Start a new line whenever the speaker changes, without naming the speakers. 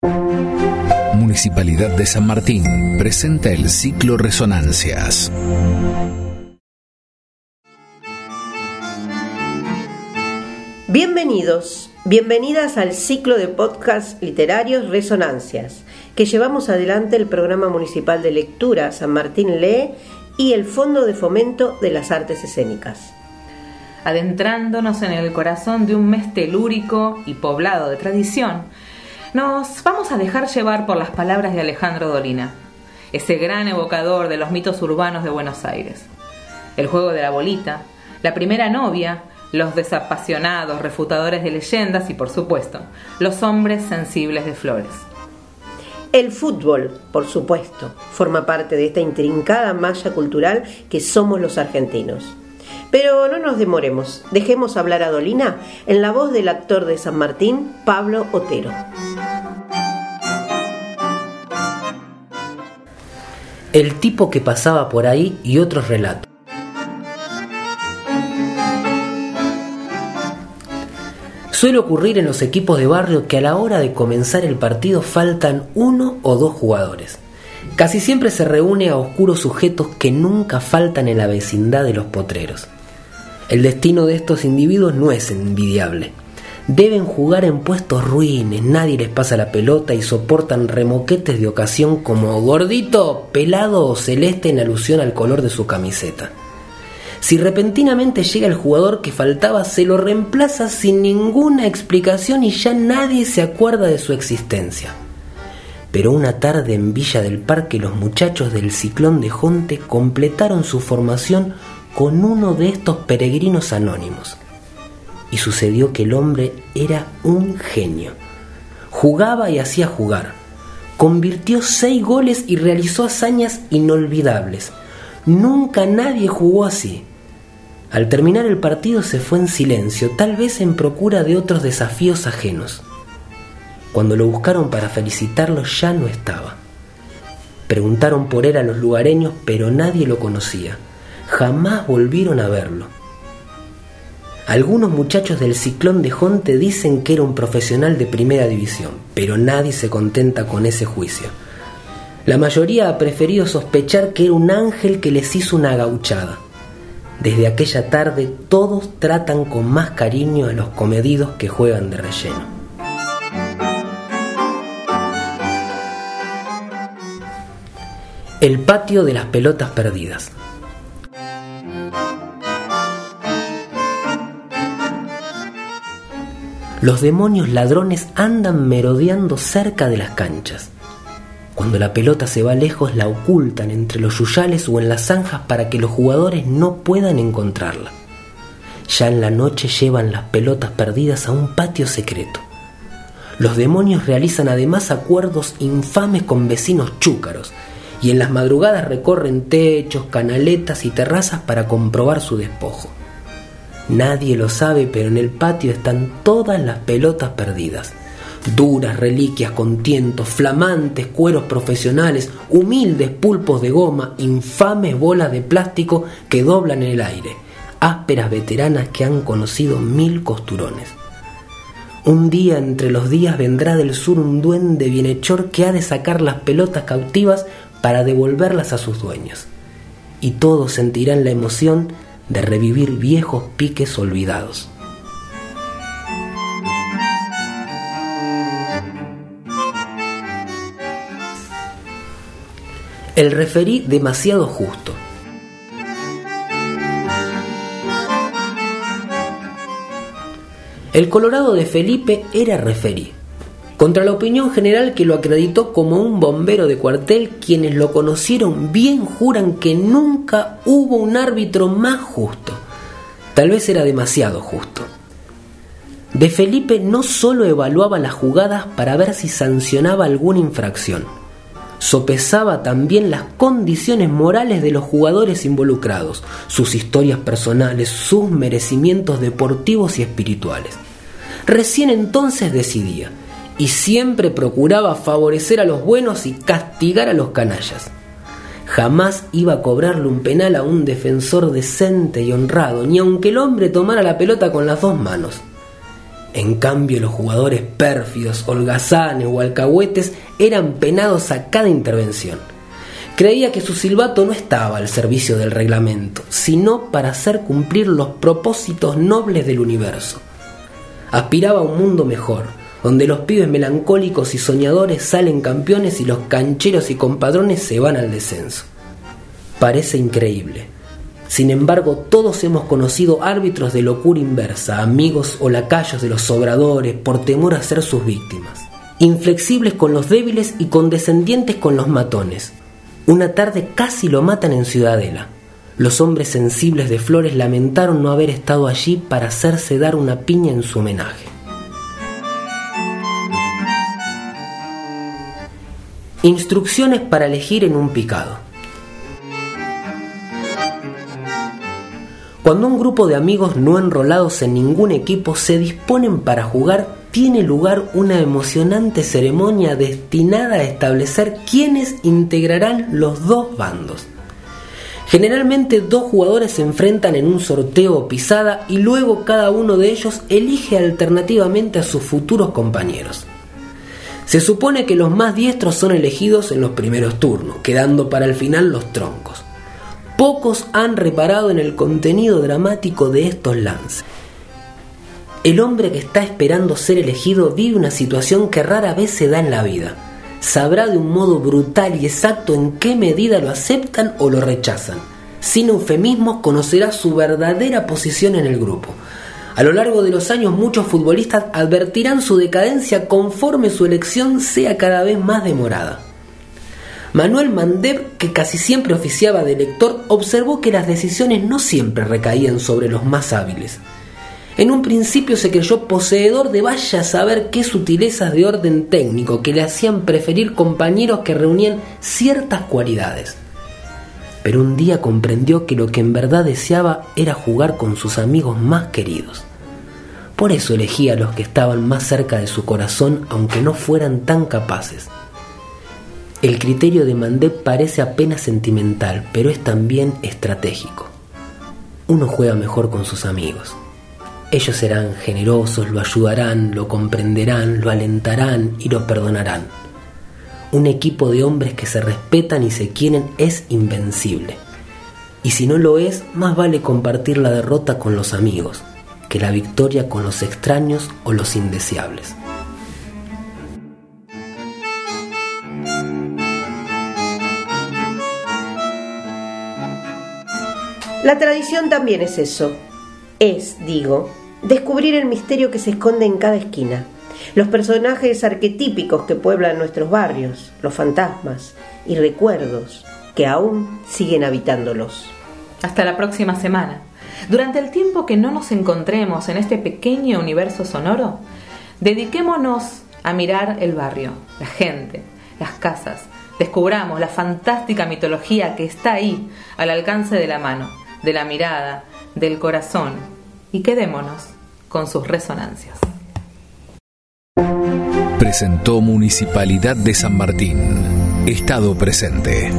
Municipalidad de San Martín presenta el ciclo Resonancias.
Bienvenidos, bienvenidas al ciclo de podcast literarios Resonancias, que llevamos adelante el programa municipal de lectura San Martín Lee y el Fondo de Fomento de las Artes Escénicas.
Adentrándonos en el corazón de un mes telúrico y poblado de tradición, nos vamos a dejar llevar por las palabras de Alejandro Dolina, ese gran evocador de los mitos urbanos de Buenos Aires. El juego de la bolita, la primera novia, los desapasionados refutadores de leyendas y, por supuesto, los hombres sensibles de flores.
El fútbol, por supuesto, forma parte de esta intrincada malla cultural que somos los argentinos. Pero no nos demoremos, dejemos hablar a Dolina en la voz del actor de San Martín, Pablo Otero.
El tipo que pasaba por ahí y otros relatos. Suele ocurrir en los equipos de barrio que a la hora de comenzar el partido faltan uno o dos jugadores. Casi siempre se reúne a oscuros sujetos que nunca faltan en la vecindad de los potreros. El destino de estos individuos no es envidiable. Deben jugar en puestos ruines, nadie les pasa la pelota y soportan remoquetes de ocasión como gordito, pelado o celeste en alusión al color de su camiseta. Si repentinamente llega el jugador que faltaba, se lo reemplaza sin ninguna explicación y ya nadie se acuerda de su existencia. Pero una tarde en Villa del Parque los muchachos del Ciclón de Jonte completaron su formación con uno de estos peregrinos anónimos. Y sucedió que el hombre era un genio. Jugaba y hacía jugar. Convirtió seis goles y realizó hazañas inolvidables. Nunca nadie jugó así. Al terminar el partido se fue en silencio, tal vez en procura de otros desafíos ajenos. Cuando lo buscaron para felicitarlo ya no estaba. Preguntaron por él a los lugareños, pero nadie lo conocía. Jamás volvieron a verlo. Algunos muchachos del ciclón de Jonte dicen que era un profesional de primera división, pero nadie se contenta con ese juicio. La mayoría ha preferido sospechar que era un ángel que les hizo una gauchada. Desde aquella tarde todos tratan con más cariño a los comedidos que juegan de relleno. El patio de las pelotas perdidas. Los demonios ladrones andan merodeando cerca de las canchas. Cuando la pelota se va lejos la ocultan entre los yuyales o en las zanjas para que los jugadores no puedan encontrarla. Ya en la noche llevan las pelotas perdidas a un patio secreto. Los demonios realizan además acuerdos infames con vecinos chúcaros y en las madrugadas recorren techos, canaletas y terrazas para comprobar su despojo. Nadie lo sabe, pero en el patio están todas las pelotas perdidas duras reliquias con tientos, flamantes cueros profesionales, humildes pulpos de goma, infames bolas de plástico que doblan en el aire, ásperas veteranas que han conocido mil costurones. Un día entre los días vendrá del sur un duende bienhechor que ha de sacar las pelotas cautivas para devolverlas a sus dueños. Y todos sentirán la emoción de revivir viejos piques olvidados. el referí demasiado justo. El Colorado de Felipe era referí, contra la opinión general que lo acreditó como un bombero de cuartel, quienes lo conocieron bien juran que nunca hubo un árbitro más justo. Tal vez era demasiado justo. De Felipe no solo evaluaba las jugadas para ver si sancionaba alguna infracción, sopesaba también las condiciones morales de los jugadores involucrados, sus historias personales, sus merecimientos deportivos y espirituales. Recién entonces decidía, y siempre procuraba favorecer a los buenos y castigar a los canallas. Jamás iba a cobrarle un penal a un defensor decente y honrado, ni aunque el hombre tomara la pelota con las dos manos. En cambio, los jugadores pérfidos, holgazanes o alcahuetes eran penados a cada intervención. Creía que su silbato no estaba al servicio del reglamento, sino para hacer cumplir los propósitos nobles del universo. Aspiraba a un mundo mejor, donde los pibes melancólicos y soñadores salen campeones y los cancheros y compadrones se van al descenso. Parece increíble. Sin embargo, todos hemos conocido árbitros de locura inversa, amigos o lacayos de los sobradores, por temor a ser sus víctimas. Inflexibles con los débiles y condescendientes con los matones, una tarde casi lo matan en Ciudadela. Los hombres sensibles de Flores lamentaron no haber estado allí para hacerse dar una piña en su homenaje. Instrucciones para elegir en un picado. Cuando un grupo de amigos no enrolados en ningún equipo se disponen para jugar tiene lugar una emocionante ceremonia destinada a establecer quiénes integrarán los dos bandos. Generalmente dos jugadores se enfrentan en un sorteo o pisada y luego cada uno de ellos elige alternativamente a sus futuros compañeros. Se supone que los más diestros son elegidos en los primeros turnos, quedando para el final los troncos. Pocos han reparado en el contenido dramático de estos lances. El hombre que está esperando ser elegido vive una situación que rara vez se da en la vida. Sabrá de un modo brutal y exacto en qué medida lo aceptan o lo rechazan. Sin eufemismos conocerá su verdadera posición en el grupo. A lo largo de los años muchos futbolistas advertirán su decadencia conforme su elección sea cada vez más demorada. Manuel Mandeb, que casi siempre oficiaba de lector, observó que las decisiones no siempre recaían sobre los más hábiles. En un principio se creyó poseedor de vaya saber qué sutilezas de orden técnico que le hacían preferir compañeros que reunían ciertas cualidades. Pero un día comprendió que lo que en verdad deseaba era jugar con sus amigos más queridos. Por eso elegía a los que estaban más cerca de su corazón aunque no fueran tan capaces. El criterio de Mandé parece apenas sentimental, pero es también estratégico. Uno juega mejor con sus amigos. Ellos serán generosos, lo ayudarán, lo comprenderán, lo alentarán y lo perdonarán. Un equipo de hombres que se respetan y se quieren es invencible. Y si no lo es, más vale compartir la derrota con los amigos que la victoria con los extraños o los indeseables.
La tradición también es eso. Es, digo, descubrir el misterio que se esconde en cada esquina, los personajes arquetípicos que pueblan nuestros barrios, los fantasmas y recuerdos que aún siguen habitándolos.
Hasta la próxima semana. Durante el tiempo que no nos encontremos en este pequeño universo sonoro, dediquémonos a mirar el barrio, la gente, las casas. Descubramos la fantástica mitología que está ahí, al alcance de la mano, de la mirada, del corazón, y quedémonos con sus resonancias.
Presentó Municipalidad de San Martín. Estado presente.